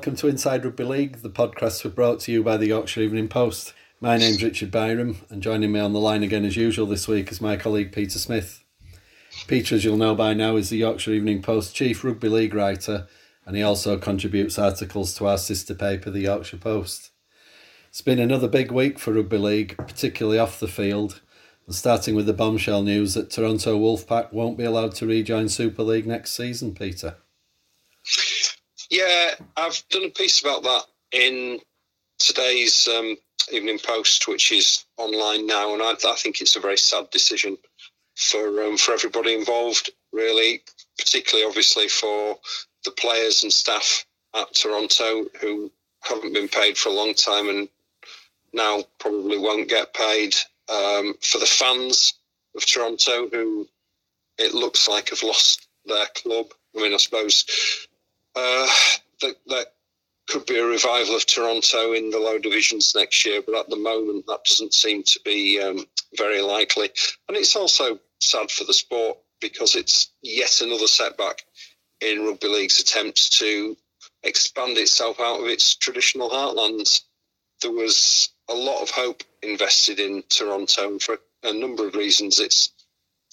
Welcome to Inside Rugby League. The podcast was brought to you by the Yorkshire Evening Post. My name's Richard Byram, and joining me on the line again as usual this week is my colleague Peter Smith. Peter, as you'll know by now, is the Yorkshire Evening Post chief rugby league writer, and he also contributes articles to our sister paper, the Yorkshire Post. It's been another big week for rugby league, particularly off the field, and starting with the bombshell news that Toronto Wolfpack won't be allowed to rejoin Super League next season, Peter. Yeah, I've done a piece about that in today's um, Evening Post, which is online now, and I, I think it's a very sad decision for um, for everybody involved. Really, particularly obviously for the players and staff at Toronto who haven't been paid for a long time and now probably won't get paid. Um, for the fans of Toronto who it looks like have lost their club. I mean, I suppose uh, that, that could be a revival of Toronto in the low divisions next year, but at the moment that doesn't seem to be um, very likely. And it's also sad for the sport because it's yet another setback in rugby league's attempts to expand itself out of its traditional heartlands. There was a lot of hope invested in Toronto, and for a number of reasons, it's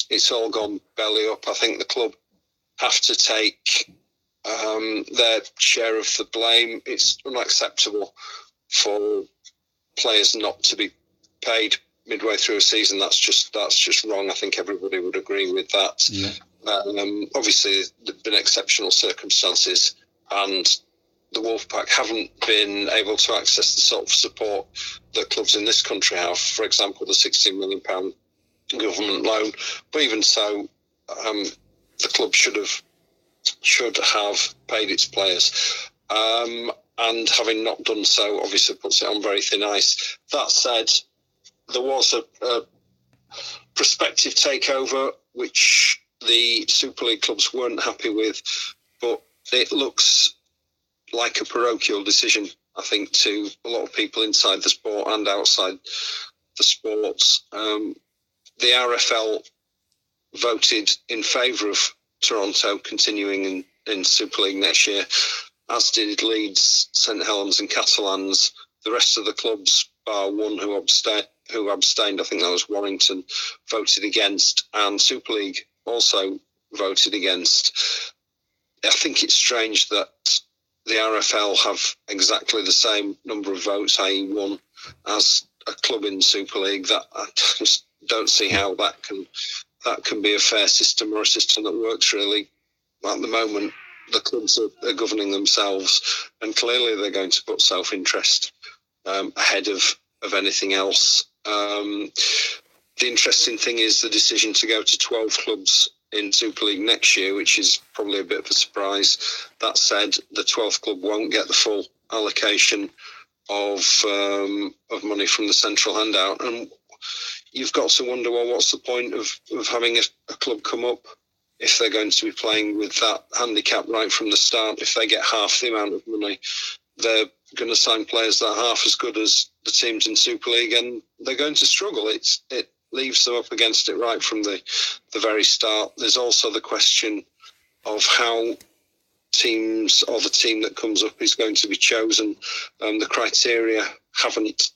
it's all gone belly up. I think the club have to take um, their share of the blame. It's unacceptable for players not to be paid midway through a season. That's just that's just wrong. I think everybody would agree with that. Yeah. Um, obviously, there've been exceptional circumstances, and the Wolfpack haven't been able to access the sort of support that clubs in this country have. For example, the 16 million pound government loan. But even so, um, the club should have should have paid its players. Um, and having not done so, obviously puts it on very thin ice. That said, there was a, a prospective takeover which the Super League clubs weren't happy with, but it looks like a parochial decision, I think, to a lot of people inside the sport and outside the sports. Um, the RFL voted in favour of Toronto continuing in, in Super League next year, as did Leeds, St Helens, and Catalans. The rest of the clubs, bar one who abstained, who abstained, I think that was Warrington, voted against, and Super League also voted against. I think it's strange that the RFL have exactly the same number of votes, i.e., one, as a club in Super League. That I just don't see how that can that can be a fair system or a system that works really. At the moment, the clubs are, are governing themselves, and clearly they're going to put self interest um, ahead of of anything else. Um, the interesting thing is the decision to go to 12 clubs in Super League next year, which is probably a bit of a surprise. That said, the 12th club won't get the full allocation of um, of money from the central handout, and you've got to wonder, well, what's the point of, of having a, a club come up if they're going to be playing with that handicap right from the start? If they get half the amount of money, they're going to sign players that are half as good as the teams in Super League, and they're going to struggle. It's it leaves them up against it right from the the very start. There's also the question of how teams or the team that comes up is going to be chosen. Um, the criteria haven't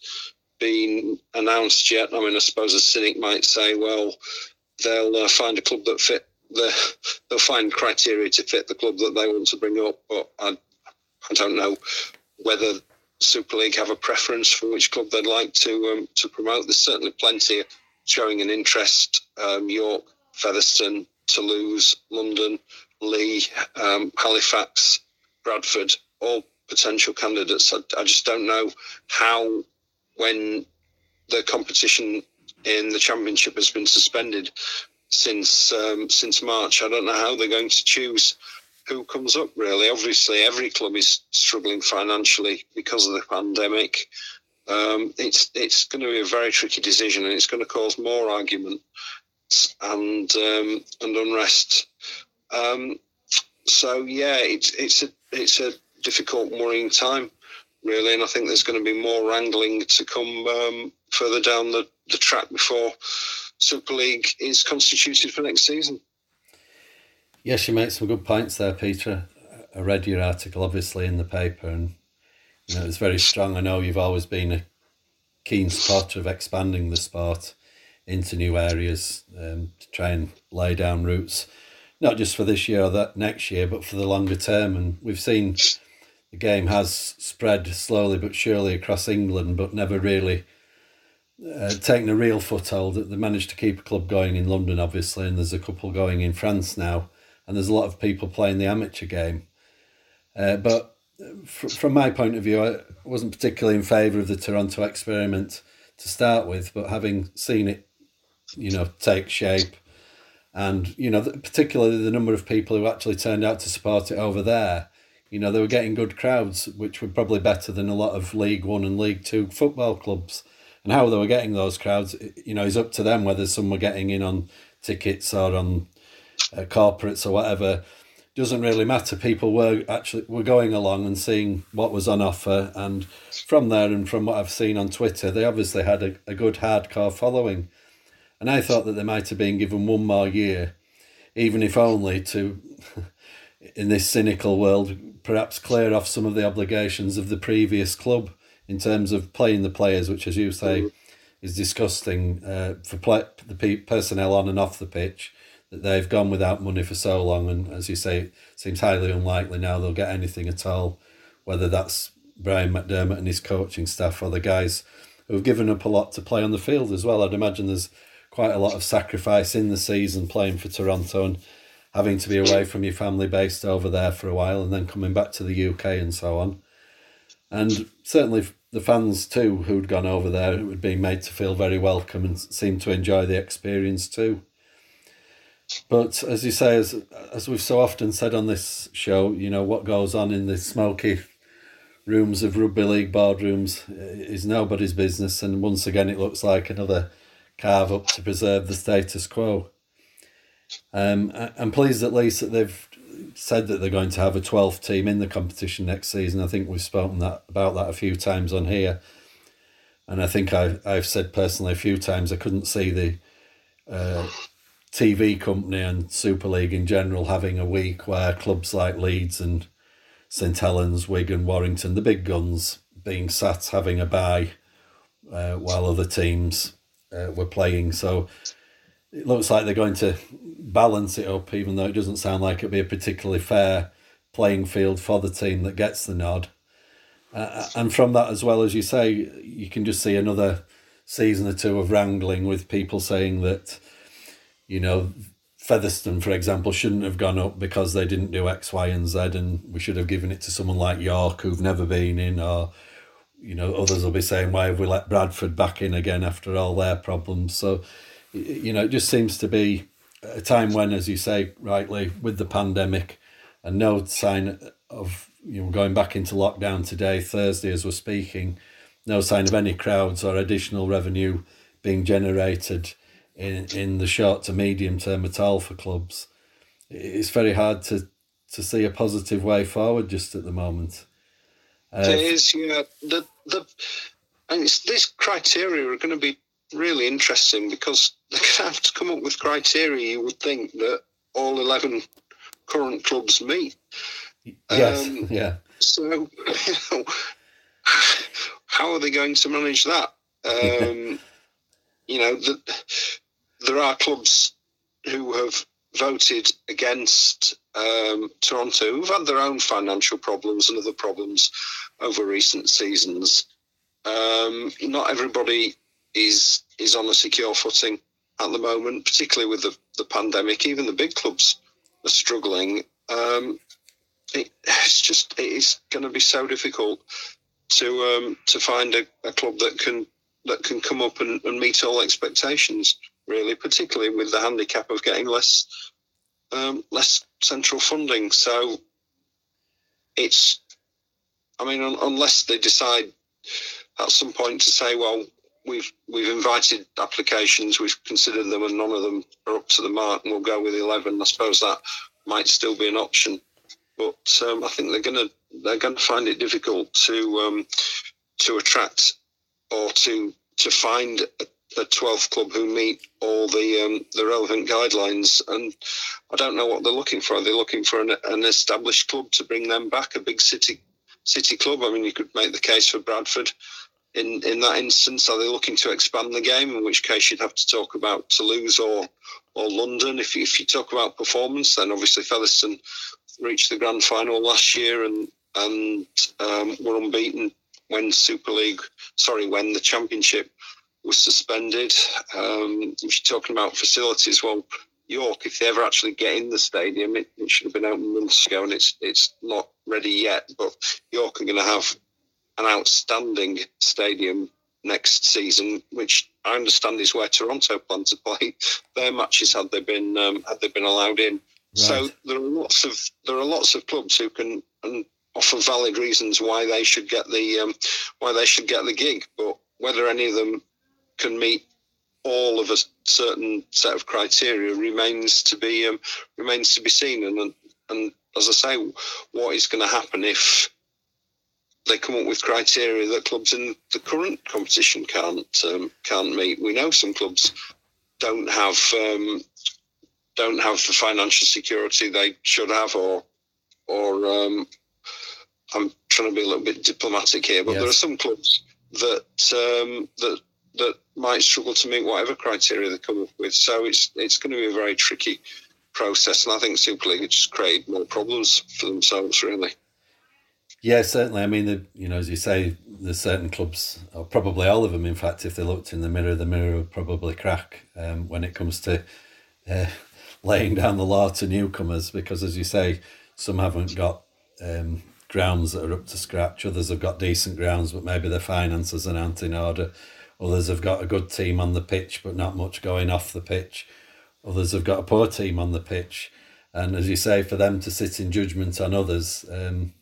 been announced yet. I mean, I suppose a cynic might say, well, they'll uh, find a club that fit the, they'll find criteria to fit the club that they want to bring up. But I, I don't know whether Super League have a preference for which club they'd like to um, to promote. There's certainly plenty showing an interest. Um, York, Featherstone, Toulouse, London, Leigh, um, Halifax, Bradford, all potential candidates. I, I, just don't know how, when the competition in the championship has been suspended since um, since March, I don't know how they're going to choose who comes up. Really, obviously, every club is struggling financially because of the pandemic. Um, it's it's going to be a very tricky decision, and it's going to cause more argument and um, and unrest um, so yeah, it's it's a it's a difficult, worrying time, really, and I think there's going to be more wrangling to come um, further down the, the track before Super League is constituted for next season. Yes, you make some good points there, Peter. I read your article, obviously, in the paper, and you know it's very strong. I know you've always been a keen supporter of expanding the sport into new areas um, to try and lay down roots, not just for this year or that next year, but for the longer term. And we've seen the game has spread slowly but surely across England, but never really uh, taken a real foothold. They managed to keep a club going in London, obviously, and there's a couple going in France now, and there's a lot of people playing the amateur game. Uh, but from my point of view, I wasn't particularly in favour of the Toronto experiment to start with, but having seen it, you know, take shape, and you know, particularly the number of people who actually turned out to support it over there, you know, they were getting good crowds, which were probably better than a lot of League One and League Two football clubs. And how they were getting those crowds, you know, is up to them whether some were getting in on tickets or on uh, corporates or whatever doesn't really matter. People were actually were going along and seeing what was on offer, and from there and from what I've seen on Twitter, they obviously had a, a good hardcore following. And I thought that they might have been given one more year, even if only to, in this cynical world, perhaps clear off some of the obligations of the previous club in terms of playing the players, which, as you say, is disgusting uh, for play, the personnel on and off the pitch that they've gone without money for so long, and as you say, it seems highly unlikely now they'll get anything at all. Whether that's Brian McDermott and his coaching staff or the guys who've given up a lot to play on the field as well. I'd imagine there's quite a lot of sacrifice in the season playing for Toronto and having to be away from your family based over there for a while and then coming back to the UK and so on. And certainly the fans too who'd gone over there had been made to feel very welcome and seemed to enjoy the experience too. But as you say, as as we've so often said on this show, you know what goes on in the smoky rooms of rugby league boardrooms uh, is nobody's business, and once again, it looks like another carve up to preserve the status quo. Um, I'm pleased at least that they've said that they're going to have a 12th team in the competition next season. I think we've spoken that about that a few times on here, and I think I I've said personally a few times I couldn't see the uh, TV company and Super League in general having a week where clubs like Leeds and St Helens, Wigan, Warrington, the big guns, being sat having a bye uh, while other teams uh, were playing. So it looks like they're going to balance it up, even though it doesn't sound like it'll be a particularly fair playing field for the team that gets the nod. Uh, and from that, as well as you say, you can just see another season or two of wrangling with people saying that you know, Featherstone, for example, shouldn't have gone up because they didn't do X, Y, and Z, and we should have given it to someone like York who've never been in, or you know, others will be saying, why have we let Bradford back in again after all their problems? So, you know, it just seems to be a time when, as you say rightly, with the pandemic, and no sign of you know going back into lockdown today, Thursday as we're speaking, no sign of any crowds or additional revenue being generated in in the short to medium term at all for clubs. It's very hard to to see a positive way forward just at the moment. Uh, it is, yeah. The the and it's, this criteria are going to be really interesting because they're going to have to come up with criteria you would think that all eleven current clubs meet. Yes, um, yeah. So, how are they going to manage that? Um, you know, the, there are clubs who have voted against um, Toronto who've had their own financial problems and other problems over recent seasons. Um, not everybody is is on a secure footing at the moment, particularly with the, the pandemic. Even the big clubs are struggling. Um, it, it's just it is going to be so difficult to um, to find a, a, club that can that can come up and, and meet all expectations really, particularly with the handicap of getting less um, less central funding. So it's, I mean, un- unless they decide at some point to say, well, we've we've invited applications, we've considered them, and none of them are up to the mark, and we'll go with eleven. I suppose that might still be an option, but um, I think they're gonna they're going to find it difficult to um, to attract or to to find a, 12th club who meet all the um, the relevant guidelines. And I don't know what they're looking for. Are they looking for an, an established club to bring them back, a big city city club? I mean, you could make the case for Bradford. In in that instance, are they looking to expand the game? In which case, you'd have to talk about Toulouse or or London. If you, if you talk about performance, then obviously Featherstone reached the grand final last year and and um, were unbeaten when Super League, sorry, when the Championship was suspended. Um, if you're talking about facilities. Well, York, if they ever actually get in the stadium, it, it should have been open months ago, and it's it's not ready yet. But York are going to have an outstanding stadium next season, which I understand is where Toronto plan to play their matches had they been um, had they been allowed in. Right. So there are lots of there are lots of clubs who can and offer valid reasons why they should get the um, why they should get the gig, but whether any of them can meet all of a certain set of criteria remains to be um, remains to be seen. And and as I say, what is going to happen if they come up with criteria that clubs in the current competition can't um, can't meet? We know some clubs don't have um, don't have the financial security they should have, or or um, I'm trying to be a little bit diplomatic here, but yes. there are some clubs that um, that that might struggle to meet whatever criteria they come up with. So it's it's going to be a very tricky process, and I think Super League just create more problems for themselves, really. Yeah, certainly. I mean, the, you know, as you say, there's certain clubs, or probably all of them, in fact, if they looked in the mirror, the mirror would probably crack um, when it comes to uh, laying down the law to newcomers, because as you say, some haven't got um, grounds that are up to scratch, others have got decent grounds, but maybe their finances aren't in order. Others have got a good team on the pitch, but not much going off the pitch. Others have got a poor team on the pitch. And as you say, for them to sit in judgment on others, um,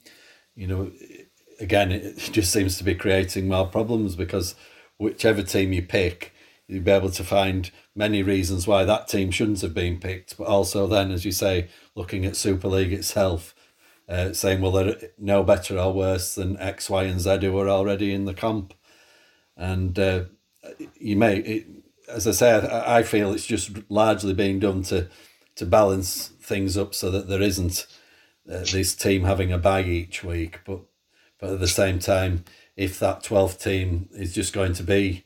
you know, again, it just seems to be creating more problems because whichever team you pick, you'll be able to find many reasons why that team shouldn't have been picked. But also, then, as you say, looking at Super League itself, uh, saying, well, they're no better or worse than X, Y, and Z who are already in the comp and uh, you may, it, as I say, I, I feel it's just largely being done to to balance things up so that there isn't this team having a bag each week, but but at the same time, if that twelfth team is just going to be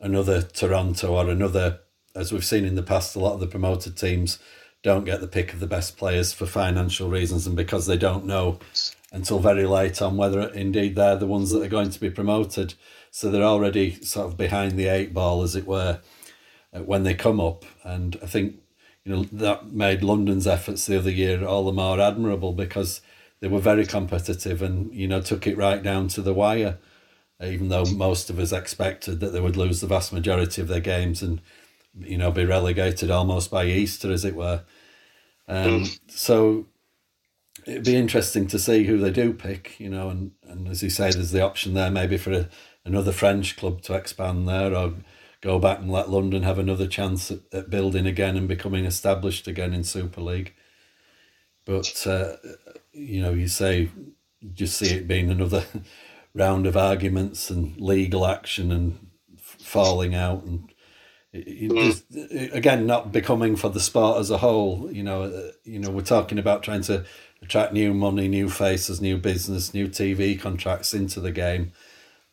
another Toronto or another, as we've seen in the past, a lot of the promoted teams don't get the pick of the best players for financial reasons and because they don't know until very late on whether indeed they're the ones that are going to be promoted. So they're already sort of behind the eight ball, as it were, uh, when they come up. And I think you know that made London's efforts the other year all the more admirable because they were very competitive and you know took it right down to the wire. Even though most of us expected that they would lose the vast majority of their games and you know be relegated almost by Easter, as it were. Um, mm. So it'd be interesting to see who they do pick, you know, and, and as you say, there's the option there maybe for a, another French club to expand there or go back and let London have another chance at, at building again and becoming established again in Super League. But, uh, you know, you say, just see it being another round of arguments and legal action and falling out and it, mm. just, again not becoming for the sport as a whole you know uh, you know we're talking about trying to attract new money new faces new business new tv contracts into the game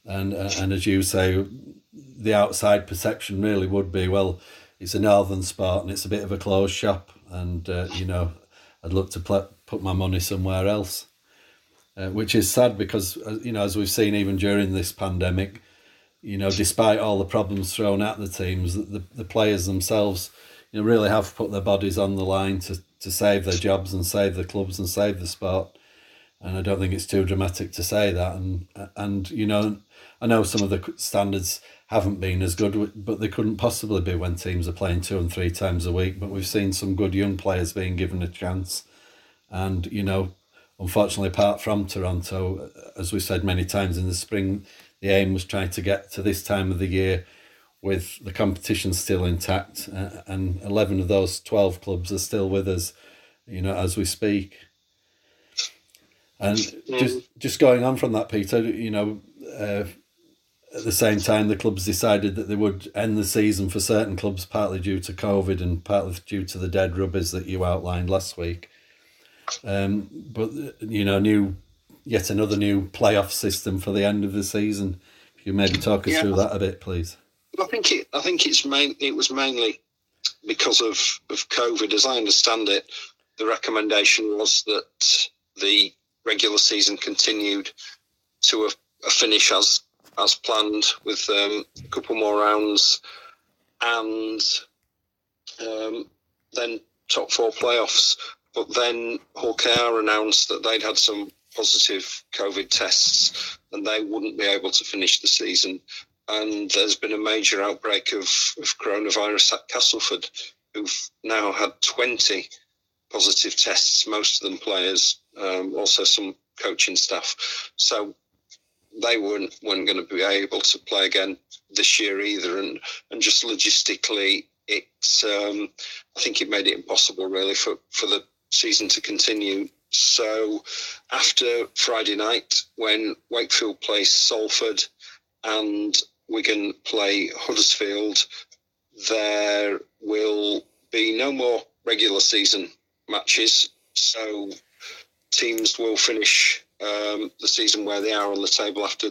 and uh, and as you say, the outside perception really would be well, it's a northern sport and it's a bit of a closed shop, and uh, you know, I'd look to pl- put my money somewhere else, uh, which is sad because uh, you know as we've seen even during this pandemic, you know, despite all the problems thrown at the teams, the the players themselves, you know, really have put their bodies on the line to to save their jobs and save the clubs and save the sport and I don't think it's too dramatic to say that. And and you know, I know some of the standards haven't been as good, but they couldn't possibly be when teams are playing two and three times a week. But we've seen some good young players being given a chance, and you know, unfortunately, apart from Toronto, as we said many times in the spring, the aim was trying to get to this time of the year with the competition still intact, uh, and eleven of those twelve clubs are still with us, you know, as we speak. And mm. just just going on from that, Peter, you know, uh, at the same time, the clubs decided that they would end the season for certain clubs, partly due to COVID and partly due to the dead rubbers that you outlined last week. Um, but you know, new yet another new playoff system for the end of the season. If you maybe talk us yeah. through that a bit, please. I think it. I think it's main. It was mainly because of of COVID, as I understand it. The recommendation was that the regular season continued to a, a finish as as planned with um, a couple more rounds and um, then top four playoffs. But then KR announced that they'd had some positive COVID tests and they wouldn't be able to finish the season. And there's been a major outbreak of, of coronavirus at Castleford, who've now had 20 positive tests, most of them players, um, also some coaching staff. So they weren't weren't going to be able to play again this year either, and and just logistically, it um, I think it made it impossible really for for the season to continue. So after Friday night, when Wakefield plays Salford and Wigan play Huddersfield, there will be no more regular season matches. So teams will finish um, the season where they are on the table after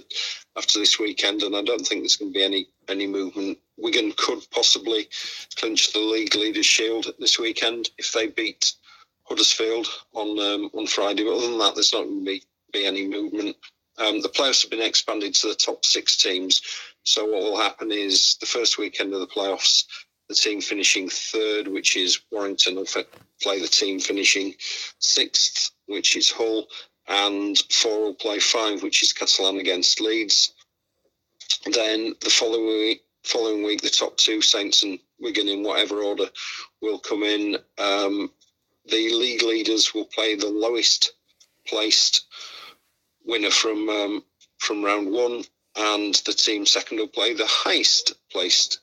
after this weekend, and I don't think there's going to be any any movement. Wigan could possibly clinch the league leaders' shield this weekend if they beat Huddersfield on um, on Friday. But other than that, there's not going to be, be any movement. Um, the playoffs have been expanded to the top six teams. So what will happen is the first weekend of the playoffs, the team finishing third, which is Warrington, will play the team finishing sixth, which is Hull, and four will play five, which is Catalan against Leeds. Then the following week, following week, the top two, Saints and Wigan, in whatever order, will come in. Um, the league leaders will play the lowest placed winner from um, from round one, and the team second will play the highest placed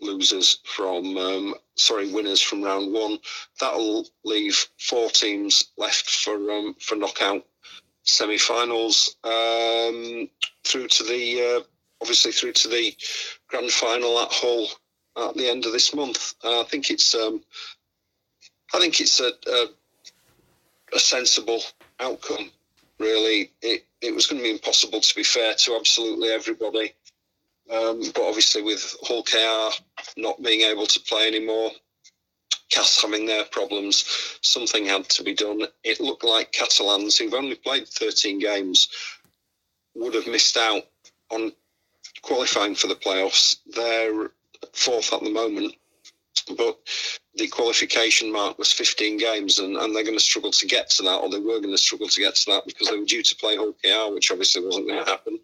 losers from um, sorry winners from round one. That'll leave four teams left for um, for knockout semi-finals um, through to the uh, obviously through to the grand final at Hull at the end of this month. Uh, I think it's um, I think it's a, a, a sensible outcome. Really, it it was going to be impossible to be fair to absolutely everybody. Um, but obviously, with Hull KR not being able to play anymore, Having their problems, something had to be done. It looked like Catalans, who've only played 13 games, would have missed out on qualifying for the playoffs. They're fourth at the moment, but the qualification mark was 15 games, and, and they're going to struggle to get to that, or they were going to struggle to get to that because they were due to play Hull which obviously wasn't going to happen.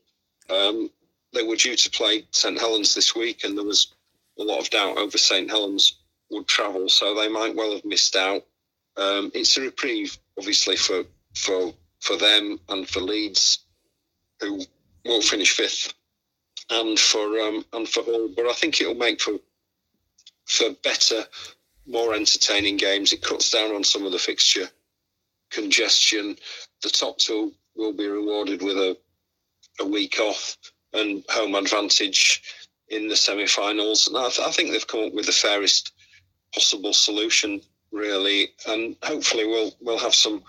Um, they were due to play St Helens this week, and there was a lot of doubt over St Helens would travel, so they might well have missed out. Um, it's a reprieve, obviously, for for for them and for Leeds, who will finish fifth, and for um, and for Hull. But I think it'll make for for better, more entertaining games. It cuts down on some of the fixture congestion. The top two will be rewarded with a a week off and home advantage in the semi-finals. And I, th- I think they've come up with the fairest possible solution, really, and hopefully we'll we'll have some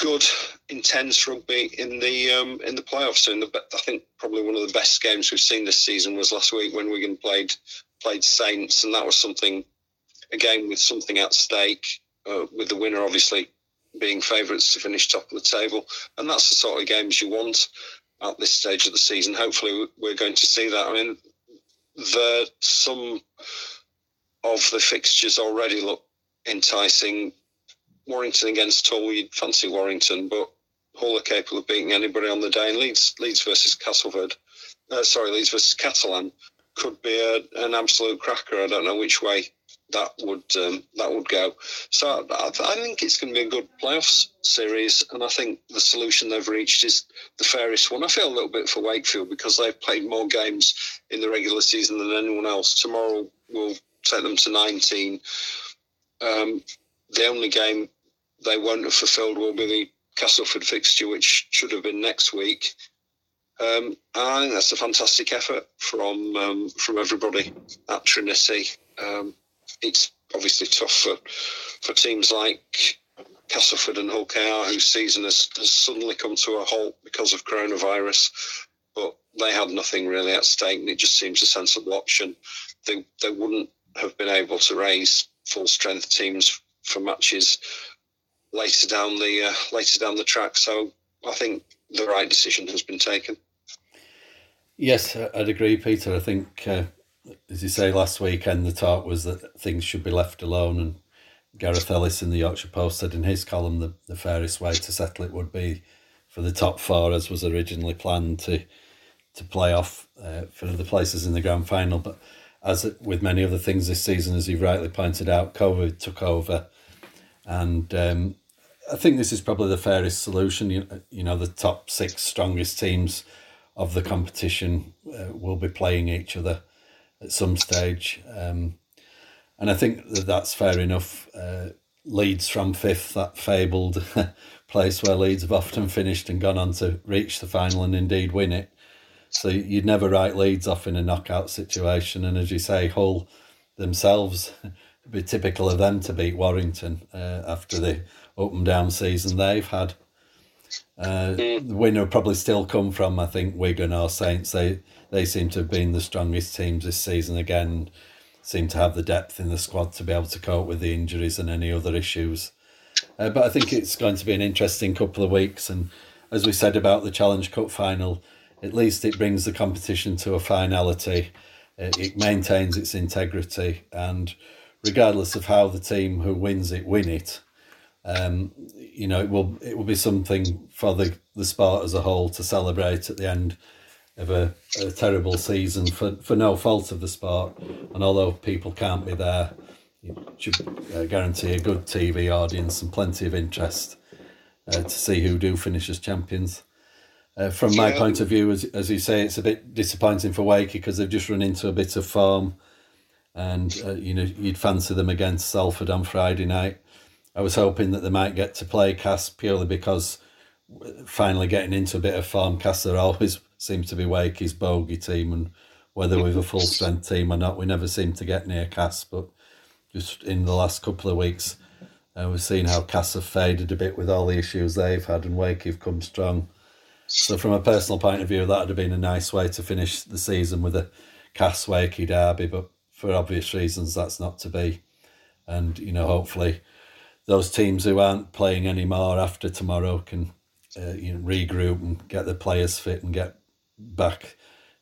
good, intense rugby in the um, in the playoffs. In the, I think probably one of the best games we've seen this season was last week when Wigan played played Saints, and that was something again with something at stake. Uh, with the winner obviously being favourites to finish top of the table, and that's the sort of games you want at this stage of the season. Hopefully, we're going to see that. I mean, the some of the fixtures already look enticing. Warrington against Hull, you'd fancy Warrington, but Hull are capable of beating anybody on the day. And Leeds, Leeds versus Castleford, uh, sorry, Leeds versus Catalan could be a, an absolute cracker. I don't know which way that would um, that would go. So I, I, think it's going to be a good playoffs series, and I think the solution they've reached is the fairest one. I feel a little bit for Wakefield because they've played more games in the regular season than anyone else. Tomorrow will take them to 19. Um, the only game they won't have fulfilled will be the Castleford fixture, which should have been next week. Um, I think that's a fantastic effort from um, from everybody at Trinity. Um, it's obviously tough for for teams like Castleford and Hull KR, whose season has, has suddenly come to a halt because of coronavirus. But they had nothing really at stake, and it just seems a sensible option. They they wouldn't have been able to raise full strength teams for matches later down the uh, later down the track. So I think the right decision has been taken. Yes, I'd agree, Peter. I think, uh, as you say, last weekend the talk was that things should be left alone, and Gareth Ellis in the Yorkshire Post said in his column that the fairest way to settle it would be for the top four, as was originally planned, to to play off uh, for the places in the grand final. But as with many other things this season, as you've rightly pointed out, COVID took over, and um, I think this is probably the fairest solution. You, you know, the top six strongest teams of the competition uh, will be playing each other at some stage. Um, and I think that that's fair enough. Uh, Leeds from fifth, that fabled place where Leeds have often finished and gone on to reach the final and indeed win it. So you'd never write Leeds off in a knockout situation. And as you say, Hull themselves, it'd be typical of them to beat Warrington uh, after the up and down season they've had. Uh, the winner probably still come from, I think, Wigan or Saints. They they seem to have been the strongest teams this season again. Seem to have the depth in the squad to be able to cope with the injuries and any other issues. Uh, but I think it's going to be an interesting couple of weeks. And as we said about the Challenge Cup final, at least it brings the competition to a finality. It, it maintains its integrity, and regardless of how the team who wins it win it, um, you know, it will it will be something for the, the sport as a whole to celebrate at the end of a, a terrible season for, for no fault of the sport. And although people can't be there, you should uh, guarantee a good TV audience and plenty of interest uh, to see who do finish as champions. Uh, from my point of view, as, as you say, it's a bit disappointing for Wakey because they've just run into a bit of form, and uh, you know you'd fancy them against Salford on Friday night. I was hoping that they might get to play Cass purely because finally getting into a bit of form. Cass always seems to be Wakey's bogey team, and whether we've a full strength team or not, we never seem to get near Cass. But just in the last couple of weeks, uh, we've seen how Cass have faded a bit with all the issues they've had, and Wakey have come strong. So, from a personal point of view, that would have been a nice way to finish the season with a Cass Wakey derby, but for obvious reasons, that's not to be. And, you know, hopefully those teams who aren't playing anymore after tomorrow can uh, you know, regroup and get the players fit and get back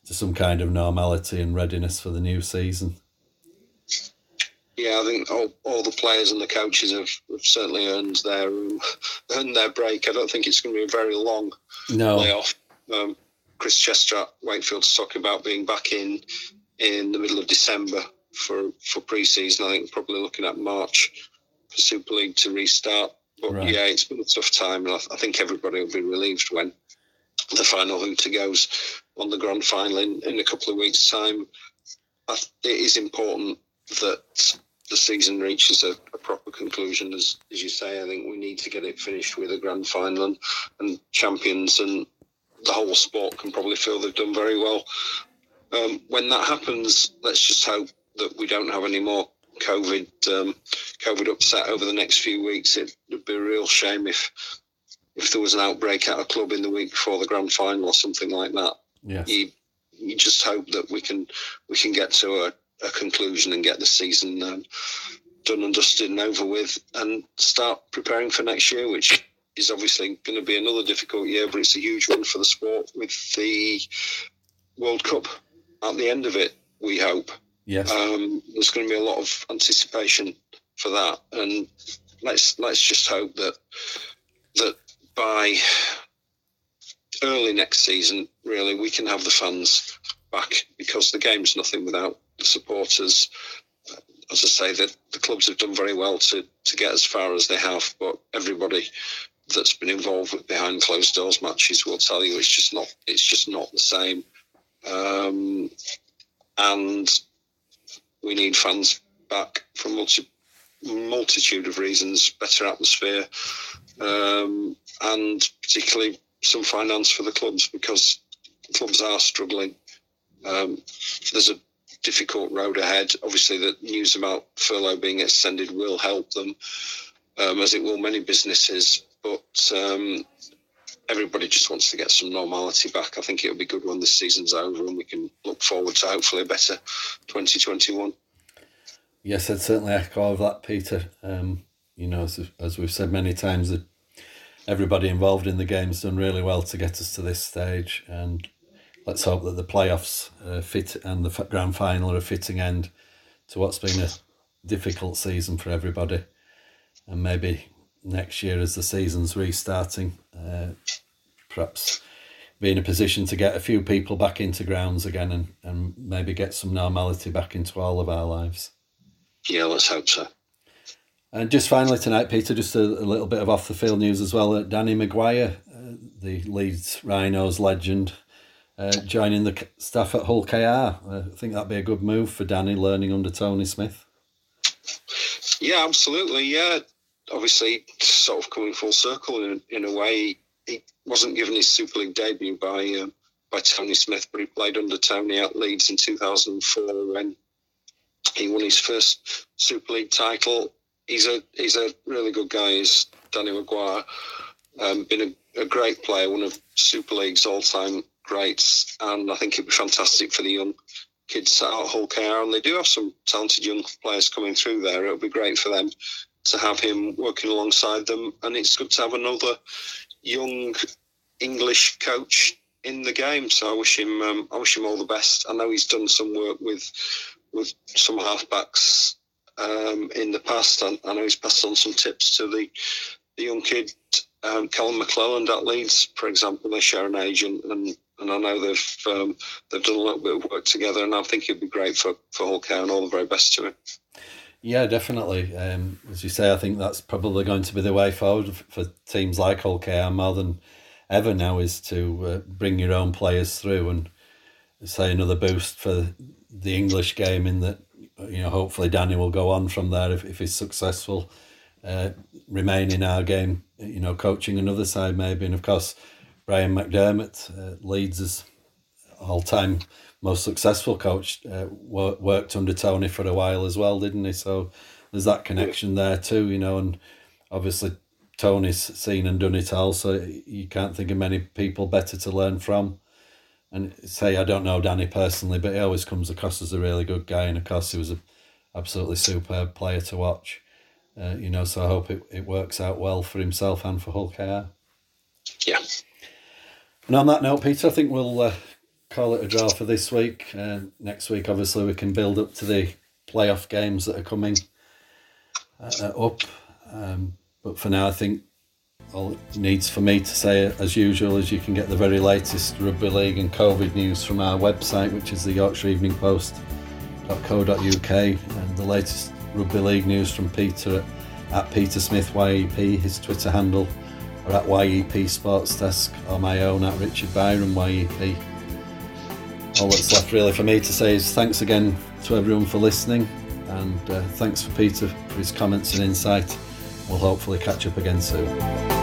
to some kind of normality and readiness for the new season. Yeah, I think all, all the players and the coaches have, have certainly earned their earned their break. I don't think it's going to be a very long no. layoff. Um, Chris Chester at, Wakefield's talking about being back in in the middle of December for for pre-season. I think probably looking at March for Super League to restart. But right. yeah, it's been a tough time, and I, I, think everybody will be relieved when the final hooter goes on the grand final in, in a couple of weeks' time. it is important that the season reaches a, a, proper conclusion. As as you say, I think we need to get it finished with a grand final and, and champions, and the whole sport can probably feel they've done very well. Um, when that happens, let's just hope that we don't have any more COVID um, COVID upset over the next few weeks. It would be a real shame if if there was an outbreak at a club in the week before the grand final or something like that. Yeah. You, you just hope that we can we can get to a, a conclusion and get the season um, done and dusted and over with and start preparing for next year, which is obviously going to be another difficult year, but it's a huge one for the sport with the World Cup at the end of it. We hope. Yes. Um, there's going to be a lot of anticipation for that, and let's let's just hope that that by early next season, really, we can have the fans back because the game's nothing without the supporters. As I say, that the clubs have done very well to to get as far as they have, but everybody that's been involved with behind closed doors matches will tell you it's just not it's just not the same. Um, and we need fans back for multi, multitude of reasons, better atmosphere, um, and particularly some finance for the clubs because clubs are struggling. Um, there's a difficult road ahead. Obviously, the news about furlough being extended will help them, um, as it will many businesses. But um, everybody just wants to get some normality back. I think it'll be good when the season's over and we can look forward to hopefully a better 2021. Yes, I'd certainly echo of that, Peter. Um, you know, as, as we've said many times, that everybody involved in the game's done really well to get us to this stage, and let's hope that the playoffs uh, fit and the grand final are a fitting end to what's been a difficult season for everybody, and maybe next year as the season's restarting, uh, perhaps be in a position to get a few people back into grounds again and, and maybe get some normality back into all of our lives. Yeah, let's hope so. And just finally tonight, Peter, just a, a little bit of off the field news as well. Danny McGuire, uh, the Leeds Rhinos legend, uh, joining the staff at Hull KR. I think that'd be a good move for Danny, learning under Tony Smith. Yeah, absolutely. Yeah, obviously, sort of coming full circle in, in a way. He wasn't given his Super League debut by uh, by Tony Smith, but he played under Tony at Leeds in 2004 when he won his first Super League title. He's a he's a really good guy. He's Danny McGuire. Um, been a, a, great player, one of Super League's all-time greats, and I think it'd be fantastic for the young kids at Hull KR. And they do have some talented young players coming through there. It would be great for them to have him working alongside them, and it's good to have another young English coach in the game. So I wish him um, I wish him all the best. I know he's done some work with with some halfbacks um, in the past. I, I know he's passed on some tips to the the young kid um, Callum McClelland at Leeds, for example. They share an agent, and and I know they've um, they've done a little bit of work together, and I think it'd be great for for Hull KR, and all the very best to him. Yeah, definitely. Um, as you say, I think that's probably going to be the way forward for teams like Hull KR more than ever now is to uh, bring your own players through and say another boost for the English game in that you know hopefully Danny will go on from there if, if he's successful uh, remain in our game you know coaching another side maybe and of course Brian McDermott uh, Leeds's all time most successful coach uh, worked under Tony for a while as well, didn't he? So there's that connection there too, you know, and obviously Tony's seen and done it all, so you can't think of many people better to learn from. And say I don't know Danny personally, but he always comes across as a really good guy, and of course he was an absolutely superb player to watch. Uh, you know, so I hope it, it works out well for himself and for Hull KR. Yeah. And on that note, Peter, I think we'll uh, call it a draw for this week. Uh, next week, obviously, we can build up to the playoff games that are coming uh, up. Um, but for now, I think all it needs for me to say, as usual, is you can get the very latest rugby league and COVID news from our website, which is the Yorkshire Evening Post.co.uk, and the latest rugby league news from Peter at, at Peter Smith YEP, his Twitter handle, at YEP Sports Desk, or my own at Richard Byram YEP all that's left really for me to say is thanks again to everyone for listening and uh, thanks for Peter for his comments and insight. We'll hopefully catch up again soon.